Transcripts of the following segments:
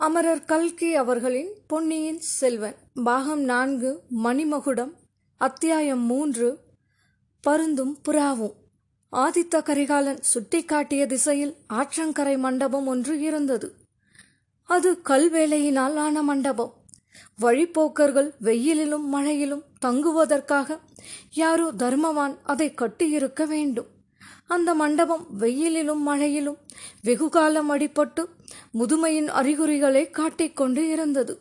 அமரர் கல்கி அவர்களின் பொன்னியின் செல்வன். பாகம் நான்கு மணிமகுடம் அத்தியாயம் மூன்று பருந்தும் புறாவும். ஆதித்த கரிகாலன் சுட்டிக்காட்டிய திசையில் ஆற்றங்கரை மண்டபம் ஒன்று இருந்தது. அது கல்வேலையினால் ஆன மண்டபம். வழிப்போக்கர்கள் வெயிலிலும் மழையிலும் தங்குவதற்காக யாரோ தர்மவான் அதை கட்டியிருக்க வேண்டும். அந்த மண்டபம் வெயிலிலும் மழையிலும் வெகுகாலம் அடிபட்டு முதுமையின் அறிகுறிகளை காட்டிக்கொண்டு இருந்தது.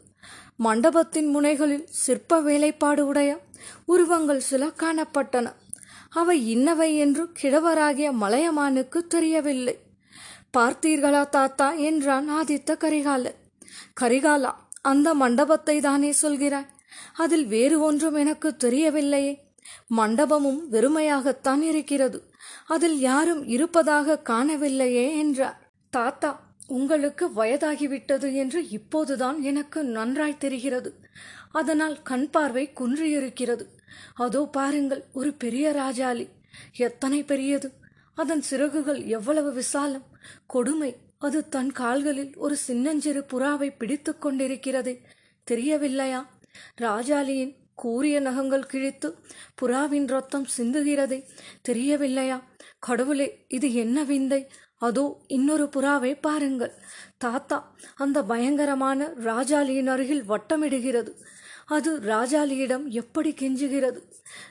மண்டபத்தின் முனைகளில் சிற்ப வேலைப்பாடு உடைய உருவங்கள் சில காணப்பட்டன. அவை இன்னவை என்று கிழவராகிய மலையமானுக்கு தெரியவில்லை. பார்த்தீர்களா தாத்தா? என்றான் ஆதித்த கரிகாலன். கரிகாலா அந்த மண்டபத்தை தானே சொல்கிறாய்? அதில் வேறு ஒன்றும் எனக்கு தெரியவில்லையே. மண்டபமும் வெறுமையாகத்தான் இருக்கிறது. அதில் யாரும் இருப்பதாக காணவில்லையே என்றார். தாத்தா உங்களுக்கு வயதாகிவிட்டது என்று இப்போதுதான் எனக்கு நன்றாய் தெரிகிறது. அதனால் கண் பார்வை குன்றியிருக்கிறது. அதோ பாருங்கள் ஒரு பெரிய ராஜாளி. எத்தனை பெரியது? அதன் சிறகுகள் எவ்வளவு விசாலம். கொடுமை அது தன் கால்களில் ஒரு சின்னஞ்சிறு புறாவை பிடித்து கொண்டிருக்கிறதே. தெரியவில்லையா? ராஜாளியின் கூரிய நகங்கள் கிழித்து புறாவின் ரத்தம் சிந்துகிறதே. தெரியவில்லையா? கடவுளே இது என்ன விந்தை? அதோ இன்னொரு புறாவை பாருங்கள். தாத்தா அந்த பயங்கரமான ராஜாலியின் அருகில் வட்டமிடுகிறது. அது ராஜாலியிடம் எப்படி கெஞ்சுகிறது?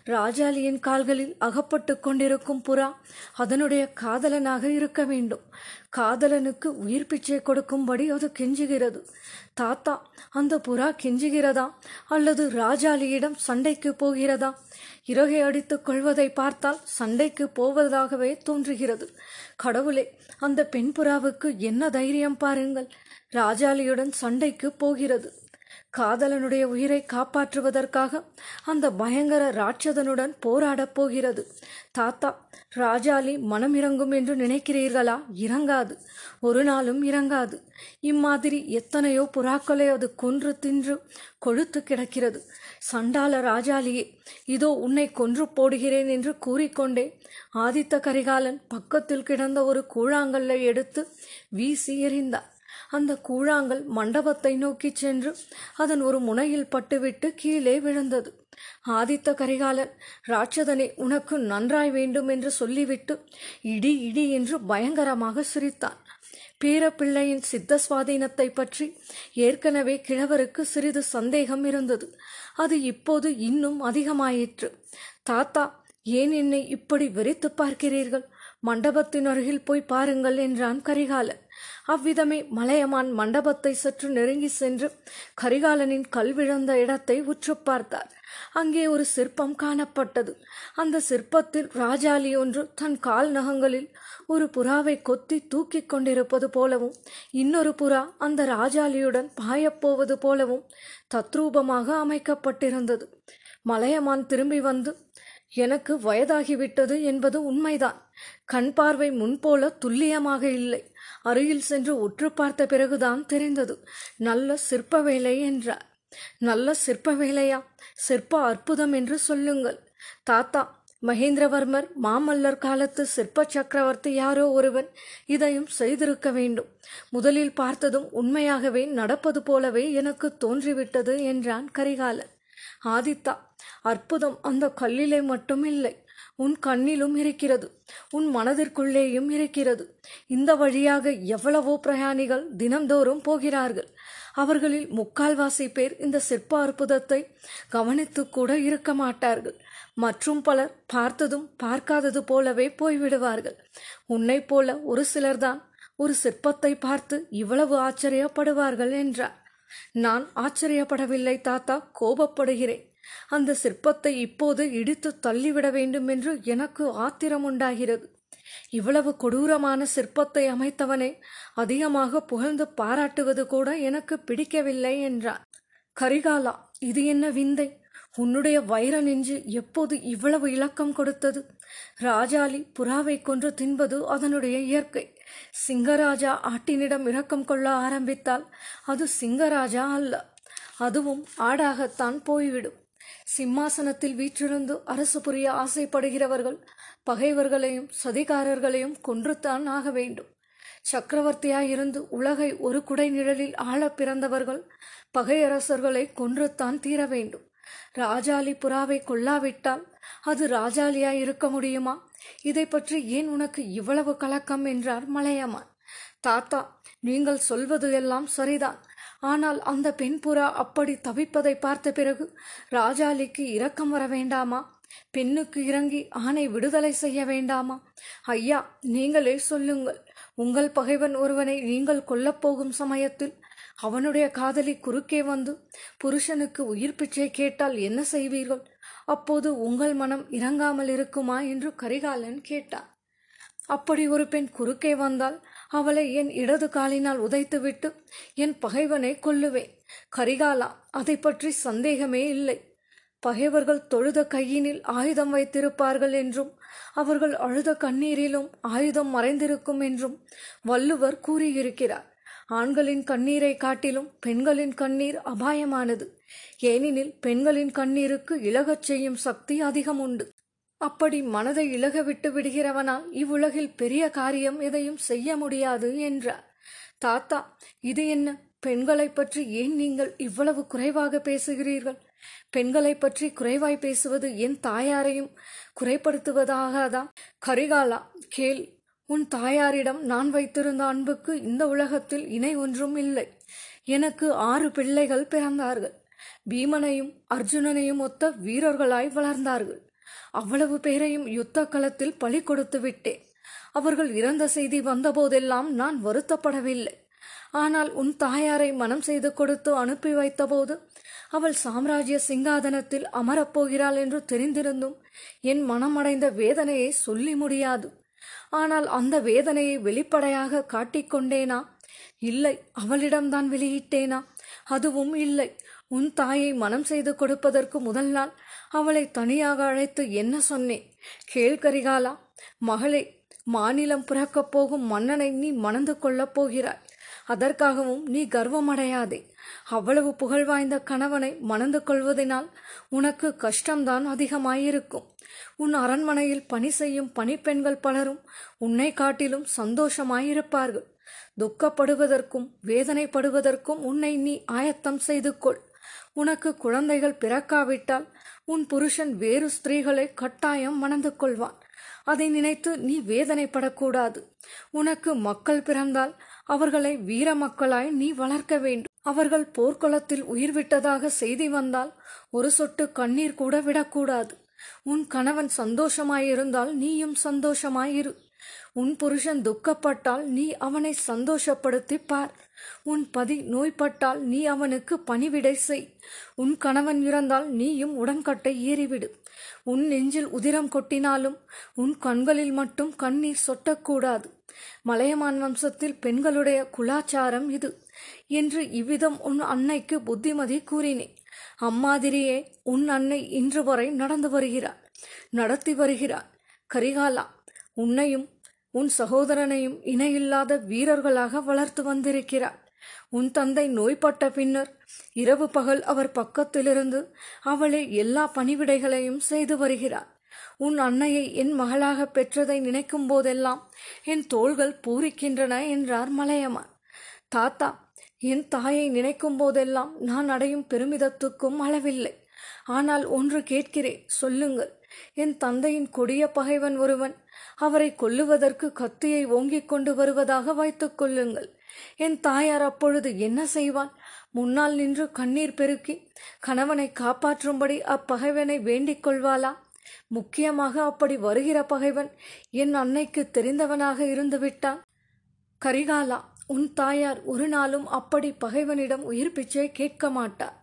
ராஜாளியின் கால்களில் அகப்பட்டு கொண்டிருக்கும் புறா அதனுடைய காதலனாக இருக்க வேண்டும். காதலனுக்கு உயிர் பிச்சை கொடுக்கும்படி அது கெஞ்சுகிறது. தாத்தா அந்த புறா கெஞ்சுகிறதா? அல்லது ராஜாளியிடம் சண்டைக்கு போகிறதா? இறகை அடித்துக் கொள்வதை பார்த்தால் சண்டைக்கு போவதாகவே தோன்றுகிறது. கடவுளே அந்த பெண் புறாவுக்கு என்ன தைரியம் பாருங்கள். ராஜாளியுடன் சண்டைக்கு போகிறது. காதலனுடைய உயிரை காப்பாற்றுவதற்காக அந்த பயங்கர ராட்சதனுடன் போராடப் போகிறது. தாத்தா ராஜாலி மனம் இறங்கும் என்று நினைக்கிறீர்களா? இறங்காது. ஒரு நாளும் இறங்காது. இம்மாதிரி எத்தனையோ புறாக்களை அது கொன்று தின்று கொழுத்து கிடக்கிறது. சண்டால ராஜாலியே இதோ உன்னை கொன்று போடுகிறேன் என்று கூறிக்கொண்டே ஆதித்த கரிகாலன் பக்கத்தில் கிடந்த ஒரு கூழாங்கல்லை எடுத்து வீசி எறிந்தார். அந்த கூழாங்கல் மண்டபத்தை நோக்கி சென்று அதன் ஒரு முனையில் பட்டுவிட்டு கீழே விழுந்தது. ஆதித்த கரிகாலன் ராட்சதனை உனக்கு நன்றாய் வேண்டும் என்று சொல்லிவிட்டு இடி இடி என்று பயங்கரமாக சிரித்தான். பேரப்பிள்ளையின் சித்த சுவாதீனத்தை பற்றி ஏற்கனவே கிழவருக்கு சிறிது சந்தேகம் இருந்தது. அது இப்போது இன்னும் அதிகமாயிற்று. தாத்தா ஏன் என்னை இப்படி வெறித்து பார்க்கிறீர்கள்? மண்டபத்தின் அருகில் போய் பாருங்கள் என்றான் கரிகாலன். அவ்விதமே மலையமான் மண்டபத்தை சற்று நெருங்கி சென்று கரிகாலனின் கல்விழந்த இடத்தை உற்று பார்த்தார். அங்கே ஒரு சிற்பம் காணப்பட்டது. அந்த சிற்பத்தில் ராஜாளி ஒன்று தன் கால் நகங்களில் ஒரு புறாவை கொத்தி தூக்கி கொண்டிருப்பது போலவும் இன்னொரு புறா அந்த ராஜாளியுடன் பாயப்போவது போலவும் தத்ரூபமாக அமைக்கப்பட்டிருந்தது. மலையமான் திரும்பி வந்து எனக்கு வயதாகிவிட்டது என்பது உண்மைதான். கண் பார்வை முன்போல துல்லியமாக இல்லை. அருகில் சென்று உற்று பார்த்த பிறகுதான் தெரிந்தது. நல்ல சிற்ப வேலை என்றார். நல்ல சிற்ப வேலையா சிற்ப அற்புதம் என்று சொல்லுங்கள். தாத்தா மகேந்திரவர்மர் மாமல்லர் காலத்து சிற்ப சக்கரவர்த்தி யாரோ ஒருவன். இதையும் செய்திருக்க வேண்டும். முதலில் பார்த்ததும் உண்மையாகவே நடப்பது போலவே எனக்கு தோன்றிவிட்டது என்றான் கரிகாலன். ஆதித்தா அற்புதம் அந்த கல்லிலே மட்டும் இல்லை. உன் கண்ணிலும் இருக்கிறது உன் மனதிற்குள்ளேயும் இருக்கிறது. இந்த வழியாக எவ்வளவோ பிரயாணிகள் தினந்தோறும் போகிறார்கள். அவர்களில் முக்கால்வாசி பேர் இந்த சிற்ப அற்புதத்தை கவனித்து கூட இருக்க மாட்டார்கள். மற்றும் பலர் பார்த்ததும் பார்க்காதது போலவே போய்விடுவார்கள். உன்னை போல ஒரு சிலர்தான் ஒரு சிற்பத்தை பார்த்து இவ்வளவு ஆச்சரியப்படுவார்கள் என்றார். நான் ஆச்சரியப்படவில்லை தாத்தா கோபப்படுகிறேன். அந்த சிற்பத்தை இப்போது இடித்து தள்ளிவிட வேண்டும் என்று எனக்கு ஆத்திரம் உண்டாகிறது இவ்வளவு கொடூரமான சிற்பத்தை அமைத்தவனை அதிகமாக புகழ்ந்து பாராட்டுவது கூட எனக்கு பிடிக்கவில்லை என்றான். கரிகாலா இது என்ன விந்தை? உன்னுடைய வைர நெஞ்சு எப்போது இவ்வளவு இலக்கம் கொடுத்தது? ராஜாளி புறாவை கொன்று தின்பது அதனுடைய இயற்கை. சிங்கராஜா ஆட்டினிடம் இரக்கம் கொள்ள ஆரம்பித்தால் அது சிங்கராஜா அல்ல அதுவும் ஆடாகத்தான் போய்விடும். சிம்மாசனத்தில் வீற்றிருந்து அரசு புரிய ஆசைப்படுகிறவர்கள் பகைவர்களையும் சதிகாரர்களையும் கொன்றுத்தான் ஆக வேண்டும். சக்கரவர்த்தியாயிருந்து உலகை ஒரு குடை நிழலில் ஆள பிறந்தவர்கள் பகையரசர்களை கொன்றுத்தான் தீர வேண்டும். ராஜாளி புறாவை கொல்லாவிட்டால் அது ராஜாளியாய் இருக்க முடியுமா? இதை பற்றி ஏன் உனக்கு இவ்வளவு கலக்கம்? என்றார் மலையமான். தாத்தா நீங்கள் சொல்வது எல்லாம் சரிதான். ஆனால் அந்த பெண் புறா அப்படி தவிப்பதை பார்த்த பிறகு ராஜாளிக்கு இரக்கம் வர வேண்டாமா? பெண்ணுக்கு இறங்கி ஆணை விடுதலை செய்ய வேண்டாமா? ஐயா நீங்களே சொல்லுங்கள். உங்கள் பகைவன் ஒருவனை நீங்கள் கொல்லப்போகும் சமயத்தில் அவனுடைய காதலி குறுக்கே வந்து புருஷனுக்கு உயிர் பிச்சை கேட்டால் என்ன செய்வீர்கள்? அப்போது உங்கள் மனம் இறங்காமல் இருக்குமா? என்று கரிகாலன் கேட்டான். அப்படி ஒரு பெண் குறுக்கே வந்தால் அவளை என் இடது காலினால் உதைத்துவிட்டு என் பகைவனை கொல்லுவேன். கரிகாலா அதை பற்றி சந்தேகமே இல்லை. பகைவர்கள் தொழுத கையினில் ஆயுதம் வைத்திருப்பார்கள் என்றும் அவர்கள் அழுத கண்ணீரிலும் ஆயுதம் மறைந்திருக்கும் என்றும் வள்ளுவர் கூறியிருக்கிறார். ஆண்களின் கண்ணீரை காட்டிலும் பெண்களின் கண்ணீர் அபாயமானது. ஏனெனில் பெண்களின் கண்ணீருக்கு இழகச் செய்யும் சக்தி அதிகம் உண்டு அப்படி மனதை இழக விட்டு விடுகிறவனால் இவ்வுலகில் பெரிய காரியம் எதையும் செய்ய முடியாது என்றார். தாத்தா இது என்ன? பெண்களை பற்றி ஏன் நீங்கள் இவ்வளவு குறைவாக பேசுகிறீர்கள்? பெண்களை பற்றி குறைவாய் பேசுவது என் தாயாரையும் குறைப்படுத்துவதாகாதா? கரிகாலா கேள். உன் தாயாரிடம் நான் வைத்திருந்த அன்புக்கு இந்த உலகத்தில் இணை ஒன்றும் இல்லை. எனக்கு ஆறு பிள்ளைகள் பிறந்தார்கள். பீமனையும் அர்ஜுனனையும் ஒத்த வீரர்களாய் வளர்ந்தார்கள். அவ்வளவு பேரையும் யுத்த களத்தில் பலி கொடுத்து விட்டேன். அவர்கள் இறந்த செய்தி வந்தபோதெல்லாம் நான் வருத்தப்படவில்லை. ஆனால் உன் தாயாரை மனம் செய்து கொடுத்து அனுப்பி வைத்தபோது அவள் சாம்ராஜ்ய சிங்காதனத்தில் அமரப்போகிறாள் என்று தெரிந்திருந்தும் என் மனமடைந்த வேதனையை சொல்லி முடியாது. ஆனால் அந்த வேதனையை வெளிப்படையாக காட்டிக்கொண்டேனா இல்லை அவளிடம்தான் வெளியிட்டேனா? அதுவும் இல்லை. உன் தாயை மனம் செய்து கொடுப்பதற்கு முதல் நாள் அவளை தனியாக அழைத்து என்ன சொன்னேன்? கேள் கரிகாலா மகளே மாநிலம் பிறக்கப் போகும் மன்னனை நீ மணந்து கொள்ளப் போகிறாய். அதற்காகவும் நீ கர்வமடையாதே. அவ்வளவு புகழ் வாய்ந்த கணவனை மணந்து கொள்வதனால் உனக்கு கஷ்டம்தான் அதிகமாயிருக்கும். உன் அரண்மனையில் பணி செய்யும் பணிப்பெண்கள் பலரும் உன்னை காட்டிலும் சந்தோஷமாயிருப்பார்கள். துக்கப்படுவதற்கும் வேதனைப்படுவதற்கும் உன்னை நீ ஆயத்தம் செய்து கொள் உனக்கு குழந்தைகள் பிறக்காவிட்டால் உன் புருஷன் வேறு ஸ்திரீகளை கட்டாயம் மணந்து கொள்வான் அதை நினைத்து நீ வேதனைப்படக்கூடாது. உனக்கு மக்கள் பிறந்தால் அவர்களை வீர மக்களாய் நீ வளர்க்க வேண்டும். அவர்கள் போர்க்குளத்தில் உயிர் விட்டதாக செய்தி வந்தால் ஒரு சொட்டு கண்ணீர் கூட விடக்கூடாது. உன் கணவன் சந்தோஷமாயிருந்தால் நீயும் சந்தோஷமாயிரு. உன் புருஷன் துக்கப்பட்டால் நீ அவனை சந்தோஷப்படுத்தி பார் உன் பதி நோய்பட்டால் நீ அவனுக்கு பணிவிடை செய். உன் கணவன் இறந்தால் நீயும் உடன்கட்டை ஏறிவிடு. உன் நெஞ்சில் உதிரம் கொட்டினாலும் உன் கண்களில் மட்டும் கண்ணீர் சொட்டக்கூடாது. மலையமான் வம்சத்தில் பெண்களுடைய குலாச்சாரம் இது என்று இவ்விதம் உன் அன்னைக்கு புத்திமதி கூறினேன் அம்மாதிரியே உன் அன்னை இன்று வரை நடந்து வருகிறார். நடத்தி வருகிறார். கரிகாலா உன்னையும் உன் சகோதரனையும் இணையில்லாத வீரர்களாக வளர்த்து வந்திருக்கிறார். உன் தந்தை நோய்பட்ட பின்னர் இரவு பகல் அவர் பக்கத்திலிருந்து அவளே எல்லா பணிவிடைகளையும் செய்து வருகிறார். உன் அன்னையை என் மகளாக பெற்றதை நினைக்கும் போதெல்லாம் என் தோள்கள் பூரிக்கின்றன என்றார் மலையமான். தாத்தா என் தாயை நினைக்கும் போதெல்லாம் நான் அடையும் பெருமிதத்துக்கும் அளவில்லை. ஆனால் ஒன்று கேட்கிறேன் சொல்லுங்கள். என் தந்தையின் கொடிய பகைவன் ஒருவன் அவரை கொல்லுவதற்கு கத்தியை ஓங்கிக் கொண்டு வருவதாக வைத்துக் கொள்ளுங்கள். என் தாயார் அப்பொழுது என்ன செய்வாள்? முன்னால் நின்று கண்ணீர் பெருக்கி கணவனை காப்பாற்றும்படி அப்பகைவனை வேண்டிக் கொள்வாளா? முக்கியமாக அப்படி வருகிற பகைவன் என் அன்னைக்கு தெரிந்தவனாக இருந்துவிட்டான் கரிகாலா உன் தாயார் ஒரு நாளும் அப்படி பகைவனிடம் உயிர் பிச்சை கேட்க மாட்டார்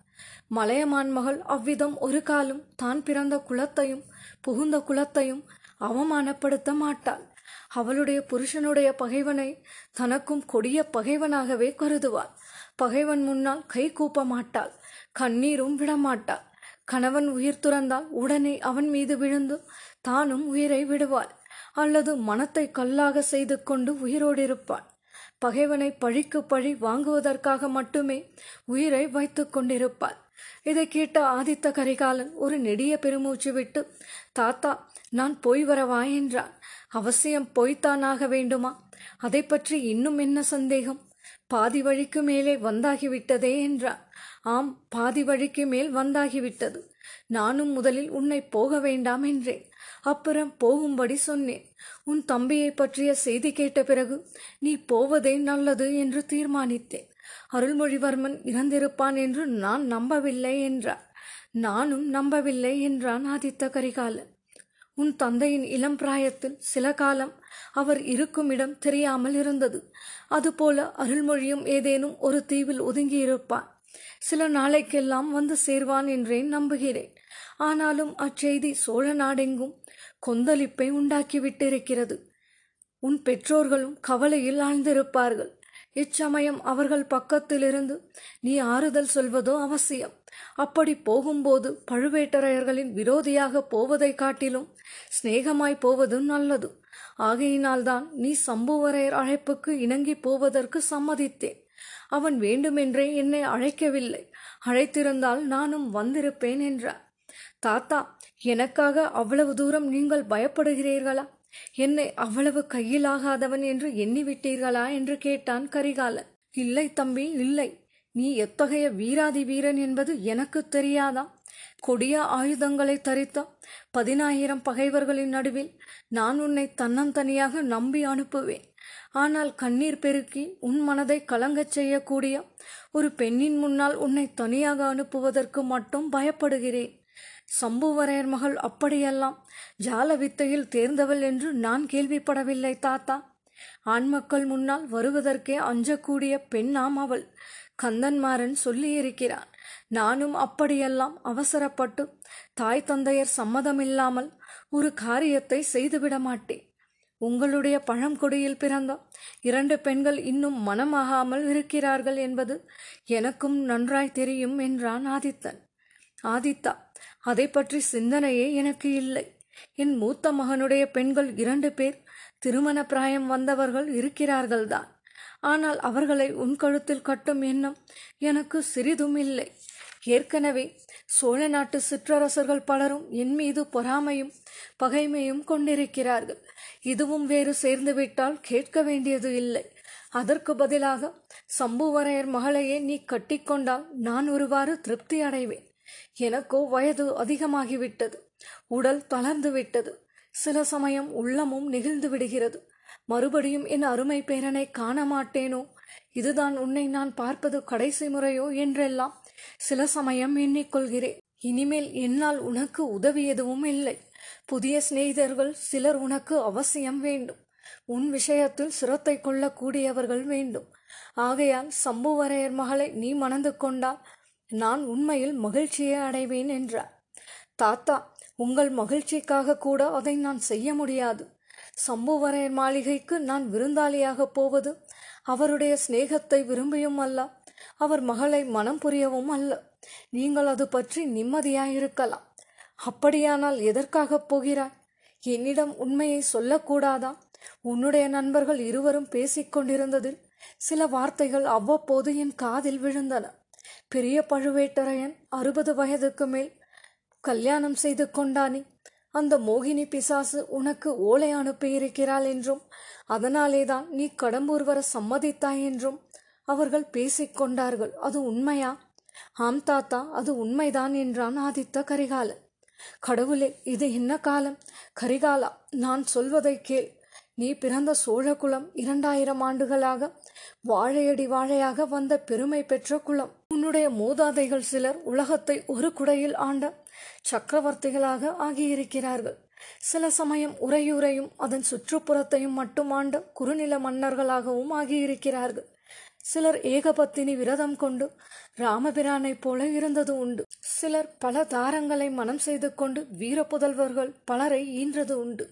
மலையமான் மகள் அவ்விதம் ஒரு காலும் தான் பிறந்த குலத்தையும் புகுந்த குலத்தையும் அவமானப்படுத்த மாட்டாள் அவளுடைய புருஷனுடைய பகைவனை தனக்கும் கொடிய பகைவனாகவே கருதுவாள். பகைவன் முன்னால் கை கூப்ப மாட்டாள் கண்ணீரும் விடமாட்டாள். கணவன் உயிர் துறந்தால் உடனே அவன் மீது விழுந்து தானும் உயிரை விடுவாள். அல்லது மனத்தை கல்லாக செய்து கொண்டு உயிரோடு இருப்பாள் பகைவனை பழிக்கு பழி வாங்குவதற்காக மட்டுமே உயிரை வைத்துக் கொண்டிருப்பாள். இதை கேட்ட ஆதித்த கரிகாலன் ஒரு நெடிய பெருமூச்சு விட்டு தாத்தா நான் போய் வரவா என்றான். அவசியம் போய்த்தானாக வேண்டுமா? அதை பற்றி இன்னும் என்ன சந்தேகம்? பாதி வழிக்கு மேலே வந்தாகிவிட்டதே என்றான். ஆம் பாதி வழிக்கு மேல் வந்தாகிவிட்டது. நானும் முதலில் உன்னை போக வேண்டாம் என்றேன். அப்புறம் போகும்படி சொன்னேன். உன் தம்பியை பற்றிய செய்தி கேட்ட பிறகு நீ போவதே நல்லது என்று தீர்மானித்தேன். அருள்மொழிவர்மன் இறந்திருப்பான் என்று நான் நம்பவில்லை என்றார் நானும் நம்பவில்லை என்றான் ஆதித்த கரிகாலன். உன் தந்தையின் இளம் பிராயத்தில் சில காலம் அவர் இருக்கும் இடம் தெரியாமல் இருந்தது. அதுபோல அருள்மொழியும் ஏதேனும் ஒரு தீவில் ஒதுங்கியிருப்பார் சில நாளைக்கெல்லாம் வந்து சேர்வான் என்றேன் நம்புகிறேன். ஆனாலும் அச்செய்தி சோழ நாடெங்கும் கொந்தளிப்பை உண்டாக்கிவிட்டிருக்கிறது. உன் பெற்றோர்களும் கவலையில் ஆழ்ந்திருப்பார்கள். இச்சமயம் அவர்கள் பக்கத்திலிருந்து நீ ஆறுதல் சொல்வதோ அவசியம். அப்படி போகும்போது பழுவேட்டரையர்களின் விரோதியாக போவதை காட்டிலும் சிநேகமாய் போவது நல்லது. ஆகையினால்தான் நீ சம்புவரையர் அழைப்புக்கு இணங்கி போவதற்கு சம்மதித்தேன். அவன் வேண்டுமென்றே என்னை அழைக்கவில்லை. அழைத்திருந்தால் நானும் வந்திருப்பேன் என்றார். தாத்தா எனக்காக அவ்வளவு தூரம் நீங்கள் பயப்படுகிறீர்களா? என்னை அவ்வளவு கையிலாகாதவன் என்று எண்ணிவிட்டீர்களா? என்று கேட்டான் கரிகாலன். இல்லை தம்பி இல்லை. நீ எத்தகைய வீராதி வீரன் என்பது எனக்கு தெரியாதா? கொடிய ஆயுதங்களை தரித்த? பதினாயிரம் பகைவர்களின் நடுவில் நான் உன்னை தன்னந்தனியாக நம்பி அனுப்புவேன். ஆனால் கண்ணீர் பெருக்கி உன் மனதை கலங்கச் செய்யக்கூடிய ஒரு பெண்ணின் முன்னால் உன்னை தனியாக அனுப்புவதற்கு மட்டும் பயப்படுகிறேன். சம்புவரையர் மகள் அப்படியெல்லாம் ஜால வித்தையில் தேர்ந்தவள் என்று நான் கேள்விப்படவில்லை தாத்தா. ஆண்மக்கள் முன்னால் வருவதற்கே அஞ்சக்கூடிய பெண்ணாம் அவள். கந்தன்மாறன் சொல்லியிருக்கிறான் நானும் அப்படியெல்லாம் அவசரப்பட்டு தாய் தந்தையர் சம்மதமில்லாமல் ஒரு காரியத்தை செய்துவிட மாட்டேன். உங்களுடைய பழங்குடியில் பிறந்த இரண்டு பெண்கள் இன்னும் மனமாகாமல் இருக்கிறார்கள் என்பது எனக்கும் நன்றாய் தெரியும் என்றான் ஆதித்தன். ஆதித்தா அதை பற்றி சிந்தனையே எனக்கு இல்லை. என் மூத்த மகனுடைய பெண்கள் இரண்டு பேர் திருமண பிராயம் வந்தவர்கள் இருக்கிறார்கள்தான். ஆனால் அவர்களை உன் கழுத்தில் கட்டும் எண்ணம் எனக்கு சிறிதும் இல்லை ஏற்கனவே சோழ நாட்டு சிற்றரசர்கள் பலரும் என் மீது பொறாமையும் பகைமையும் கொண்டிருக்கிறார்கள். இதுவும் வேறு சேர்ந்துவிட்டால் கேட்க வேண்டியது இல்லை. அதற்கு பதிலாக சம்புவரையர் மகளையே நீ கட்டிக்கொண்டால் நான் ஒருவாறு திருப்தி அடைவேன். எனக்கோ வயது அதிகமாகிவிட்டது. உடல் தளர்ந்து விட்டது சில சமயம் உள்ளமும் நெகிழ்ந்து விடுகிறது. மறுபடியும் என் அருமை பேரனை காண மாட்டேனோ இதுதான் உன்னை நான் பார்ப்பது கடைசி முறையோ என்றெல்லாம் சில சமயம் எண்ணிக்கொள்கிறேன். இனிமேல் என்னால் உனக்கு உதவி எதுவும் இல்லை. புதிய சிநேகிதர்கள் சிலர் உனக்கு அவசியம் வேண்டும். உன் விஷயத்தில் சிரத்தை கொள்ளக்கூடியவர்கள் வேண்டும். ஆகையால் சம்புவரையர் மகளை நீ மணந்து கொண்டால் நான் உண்மையில் மகிழ்ச்சியை அடைவேன் என்றார். தாத்தா உங்கள் மகிழ்ச்சிக்காக கூட அதை நான் செய்ய முடியாது. சம்புவரையர் மாளிகைக்கு நான் விருந்தாளியாக போவது அவருடைய சிநேகத்தை விரும்பியும் அல்ல. அவர் மகளை மனம் புரியவும் அல்ல. நீங்கள் அது பற்றி நிம்மதியாயிருக்கலாம். அப்படியானால் எதற்காக போகிறாய்? என்னிடம் உண்மையை சொல்லக்கூடாதா? உன்னுடைய நண்பர்கள் இருவரும் பேசிக்கொண்டிருந்ததில் சில வார்த்தைகள் அவ்வப்போது என் காதில் விழுந்தன. பெரிய பழுவேட்டரையன் அறுபது வயதுக்கு மேல் கல்யாணம் செய்து கொண்டானே. அந்த மோகினி பிசாசு உனக்கு ஓலை அனுப்பியிருக்கிறாள் என்றும் அதனாலேதான் நீ கடம்பூர் வர சம்மதித்தாய் என்றும் அவர்கள் பேசிக்கொண்டார்கள். அது உண்மையா? ஆம் தாத்தா அது உண்மைதான் என்றான் ஆதித்த கரிகாலன். கடவுளே இது என்ன காலம்? கரிகாலா நான் சொல்வதை கேள். நீ பிறந்த சோழகுலம் இரண்டாயிரம் ஆண்டுகளாக வாழையடி வாழையாக வந்த பெருமை பெற்ற குலம். உன்னுடைய மூதாதைகள் சிலர் உலகத்தை ஒரு குடையில் ஆண்ட சக்கரவர்த்திகளாக ஆகியிருக்கிறார்கள். சில சமயம் உரையூரையும் அதன் சுற்றுப்புறத்தையும் மட்டும் ஆண்ட குறுநில மன்னர்களாகவும் ஆகியிருக்கிறார்கள். சிலர் ஏகபத்தினி விரதம் கொண்டு ராமபிரானைப் போல இருந்தது உண்டு. சிலர் பல தாரங்களை மனம் செய்து கொண்டு வீரப்புதல்வர்கள் பலரை ஈன்றது உண்டு.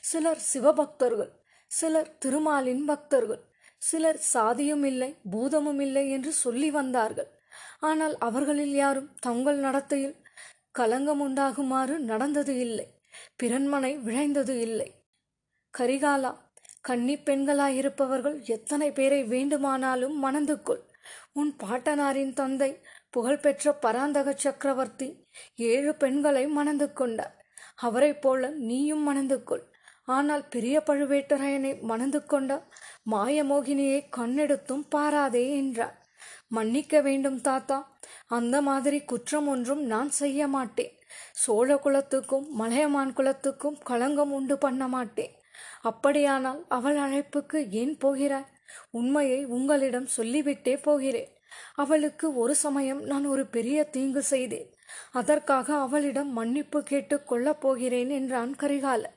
சிலர் சிவபக்தர்கள் சிலர் திருமாலின் பக்தர்கள் சிலர் சாதியும் இல்லை பூதமும் இல்லை என்று சொல்லி வந்தார்கள். ஆனால் அவர்களில் யாரும் தங்கள் நடத்தையில் களங்கம் உண்டாகுமாறு நடந்தது இல்லை. பிறன்மனை விழைந்தது இல்லை. கரிகாலா கன்னி பெண்களாயிருப்பவர்கள் எத்தனை பேரை வேண்டுமானாலும் மணந்து கொள். உன் பாட்டனாரின் தந்தை புகழ்பெற்ற பராந்தக சக்கரவர்த்தி ஏழு பெண்களை மணந்து கொண்டார். அவரைப் போல நீயும் மணந்து கொள். ஆனால் பெரிய பழுவேட்டரையனை மணந்து கொண்ட மாயமோகினியை கண்ணெடுத்தும் பாராதே என்றார். மன்னிக்க வேண்டும் தாத்தா அந்த மாதிரி குற்றம் ஒன்றும் நான் செய்ய மாட்டேன். சோழ குலத்துக்கும் மலையமான் குலத்துக்கும் களங்கம் உண்டு பண்ண மாட்டேன். அப்படியானால் அவள் அழைப்புக்கு ஏன் போகிறாய்? உண்மையை உங்களிடம் சொல்லிவிட்டே போகிறேன். அவளுக்கு ஒரு சமயம் நான் ஒரு பெரிய தீங்கு செய்தேன். அதற்காக அவளிடம் மன்னிப்பு கேட்டு கொள்ளப் போகிறேன் என்றான் கரிகாலன்.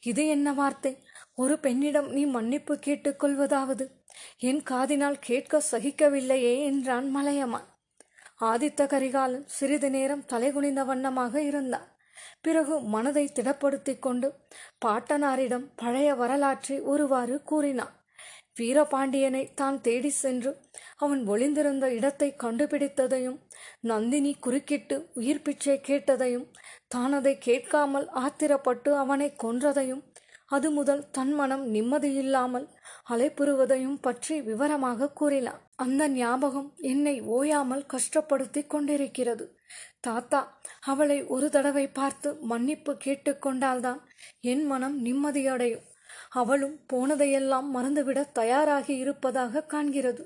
இது என்ன வார்த்தை? ஒரு பெண்ணிடம் நீ மன்னிப்பு கேட்டுக்கொள்வதாவது? என் காதினால் கேட்க சகிக்கவில்லையே என்றான் மலையமான். ஆதித்த கரிகாலன் சிறிது நேரம் தலைகுனிந்த வண்ணமாக இருந்தான். பிறகு மனதை திடப்படுத்திக் கொண்டு பாட்டனாரிடம் பழைய வரலாற்றை ஒருவாறு கூறினான். வீரபாண்டியனை தான் தேடி சென்று அவன் ஒளிந்திருந்த இடத்தை கண்டுபிடித்ததையும் நந்தினி குறுக்கிட்டு உயிர் பிச்சை கேட்டதையும் தான் அதை கேட்காமல் ஆத்திரப்பட்டு அவனை கொன்றதையும் அது முதல் தன் மனம் நிம்மதியில்லாமல் அலைப்புறுவதையும் பற்றி விவரமாக கூறினான் அந்த ஞாபகம் என்னை ஓயாமல் கஷ்டப்படுத்தி கொண்டிருக்கிறது. தாத்தா அவளை ஒரு தடவை பார்த்து மன்னிப்பு கேட்டுக்கொண்டால்தான் என் மனம் நிம்மதியடையும். அவளும் போனதையெல்லாம் மறந்துவிட தயாராகி இருப்பதாக காண்கிறது.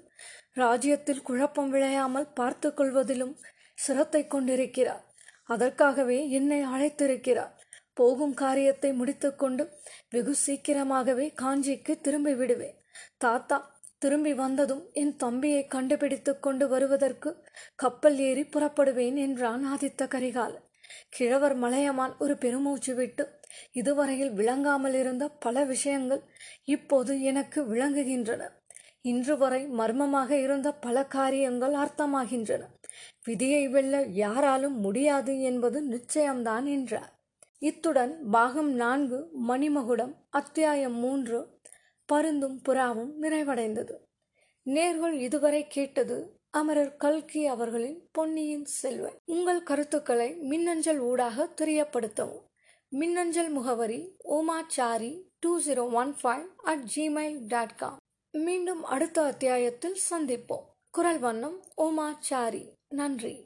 ராஜ்யத்தில் குழப்பம் விளையாமல் பார்த்து கொள்வதிலும் சிரத்தை கொண்டிருக்கிறார். அதற்காகவே என்னை அழைத்திருக்கிறார். போகும் காரியத்தை முடித்துக்கொண்டு வெகு சீக்கிரமாகவே காஞ்சிக்கு திரும்பி விடுவேன். தாத்தா திரும்பி வந்ததும் என் தம்பியை கண்டுபிடித்து கொண்டு வருவதற்கு கப்பல் ஏறி புறப்படுவேன் என்றான் ஆதித்த கரிகாலன். கிழவர் மலையமான் ஒரு பெருமூச்சு விட்டு இதுவரையில் விளங்காமல் இருந்த பல விஷயங்கள் இப்போது எனக்கு விளங்குகின்றன. இன்று வரை மர்மமாக இருந்த பல காரியங்கள் அர்த்தமாகின்றன. விதியை வெல்ல யாராலும் முடியாது என்பது நிச்சயம்தான் என்றார். இத்துடன் பாகம் நான்கு மணிமகுடம் அத்தியாயம் மூன்று பருந்தும் புறாவும் நிறைவடைந்தது. நேர்கள் இதுவரை கேட்டது அமரர் கல்கி அவர்களின் பொன்னியின் செல்வன். உங்கள் கருத்துக்களை மின்னஞ்சல் ஊடாக தெரியப்படுத்தவும். மின்னஞ்சல் முகவரி Omachari two zero one five at Gmail dot com மீண்டும் அடுத்த அத்தியாயத்தில் சந்திப்போம். குரல் வண்ணம் ஓமாச்சாரி. நன்றி.